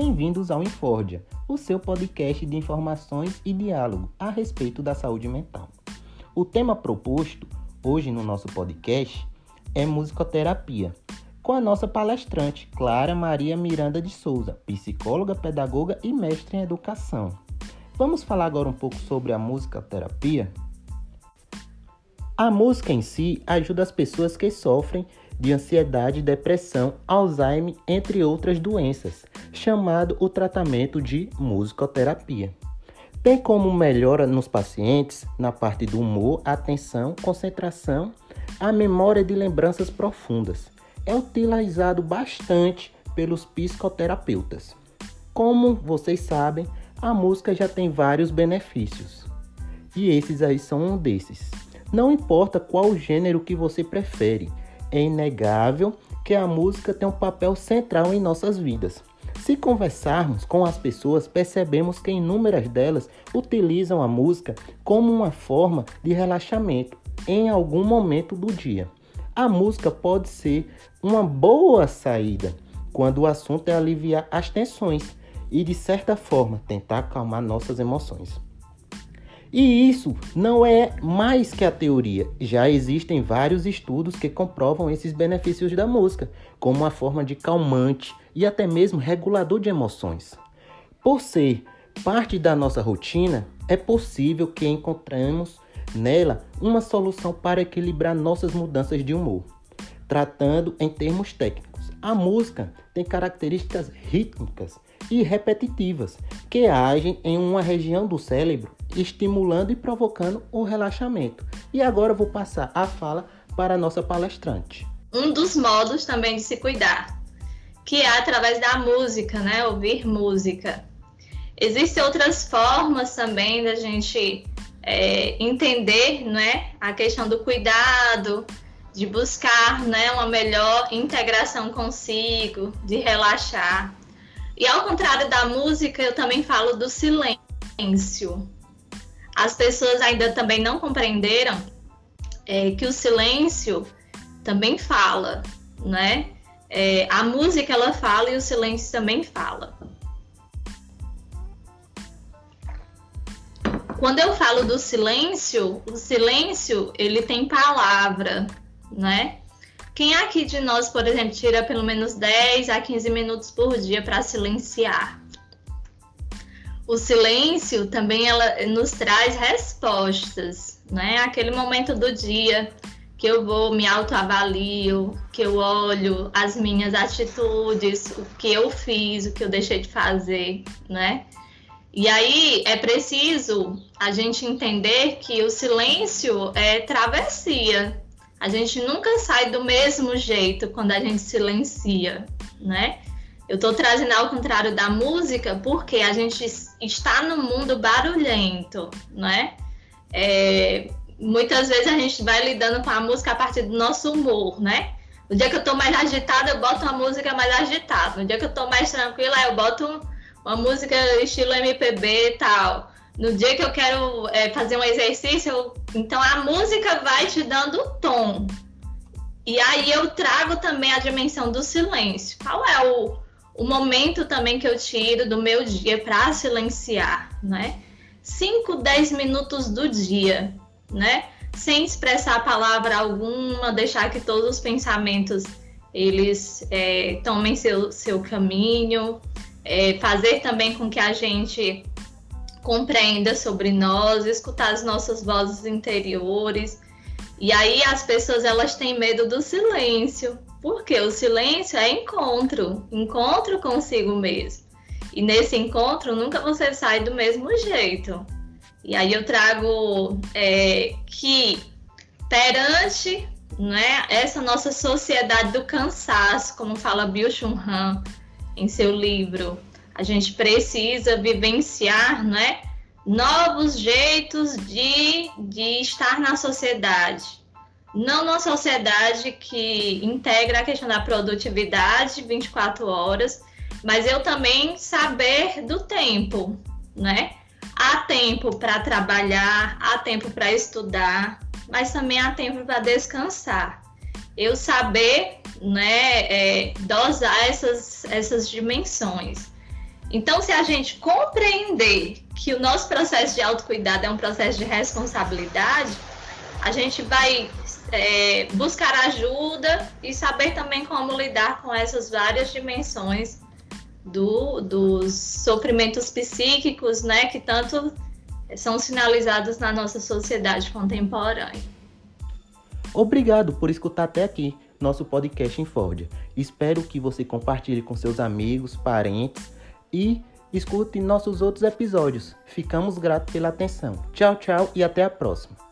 Bem-vindos ao Infórdia, o seu podcast de informações e diálogo a respeito da saúde mental. O tema proposto hoje no nosso podcast é musicoterapia, com a nossa palestrante Clara Maria Miranda de Souza, psicóloga, pedagoga e mestre em educação. Vamos falar agora um pouco sobre a musicoterapia? A música em si ajuda as pessoas que sofrem de ansiedade, depressão, Alzheimer, entre outras doenças, chamado o tratamento de musicoterapia. Tem como melhora nos pacientes na parte do humor, atenção, concentração, a memória de lembranças profundas. É utilizado bastante pelos psicoterapeutas. Como vocês sabem, a música já tem vários benefícios. E esses aí são um desses. Não importa qual gênero que você prefere, é inegável que a música tem um papel central em nossas vidas. Se conversarmos com as pessoas, percebemos que inúmeras delas utilizam a música como uma forma de relaxamento em algum momento do dia. A música pode ser uma boa saída quando o assunto é aliviar as tensões e, de certa forma, tentar acalmar nossas emoções. E isso não é mais que a teoria. Já existem vários estudos que comprovam esses benefícios da música, como uma forma de calmante e até mesmo regulador de emoções. Por ser parte da nossa rotina, é possível que encontremos nela uma solução para equilibrar nossas mudanças de humor. Tratando em termos técnicos, a música tem características rítmicas e repetitivas que agem em uma região do cérebro, estimulando e provocando o relaxamento. E agora vou passar a fala para a nossa palestrante. Um dos modos também de se cuidar, que é através da música, né? Ouvir música. Existem outras formas também da gente é, entender, né? A questão do cuidado, de buscar, né? Uma melhor integração consigo, de relaxar. E ao contrário da música, eu também falo do silêncio. As pessoas ainda também não compreenderam é, que o silêncio também fala, né? É, a música ela fala e o silêncio também fala. Quando eu falo do silêncio, o silêncio ele tem palavra, né? Quem aqui de nós, por exemplo, tira pelo menos 10 a 15 minutos por dia para silenciar? O silêncio também ela nos traz respostas, né? Aquele momento do dia que eu vou me autoavalio, que eu olho as minhas atitudes, o que eu fiz, o que eu deixei de fazer, né? E aí é preciso a gente entender que o silêncio é travessia, a gente nunca sai do mesmo jeito quando a gente silencia, né? Eu estou trazendo ao contrário da música porque a gente está no mundo barulhento, né? É, muitas vezes a gente vai lidando com a música a partir do nosso humor, né? No dia que eu estou mais agitada, eu boto uma música mais agitada. No dia que eu estou mais tranquila, eu boto uma música estilo MPB e tal no dia que eu quero é, fazer um exercício, eu... então a música vai te dando o tom. E aí eu trago também a dimensão do silêncio. Qual é o, o momento também que eu tiro do meu dia para silenciar, né? 5, 10 minutos do dia, né? Sem expressar palavra alguma, deixar que todos os pensamentos eles é, tomem seu, seu caminho, é, fazer também com que a gente compreenda sobre nós, escutar as nossas vozes interiores. E aí as pessoas elas têm medo do silêncio, porque o silêncio é encontro, encontro consigo mesmo. E nesse encontro nunca você sai do mesmo jeito. E aí eu trago é, que perante né, essa nossa sociedade do cansaço, como fala Bill Chun Han em seu livro, a gente precisa vivenciar né, novos jeitos de, de estar na sociedade. Não numa sociedade que integra a questão da produtividade 24 horas, mas eu também saber do tempo, né? Há tempo para trabalhar, há tempo para estudar, mas também há tempo para descansar. Eu saber né, é, dosar essas, essas dimensões. Então, se a gente compreender que o nosso processo de autocuidado é um processo de responsabilidade, a gente vai é, buscar ajuda e saber também como lidar com essas várias dimensões do, dos sofrimentos psíquicos, né, que tanto são sinalizados na nossa sociedade contemporânea. Obrigado por escutar até aqui nosso podcast em Ford. Espero que você compartilhe com seus amigos, parentes e escute nossos outros episódios. Ficamos gratos pela atenção. Tchau, tchau e até a próxima.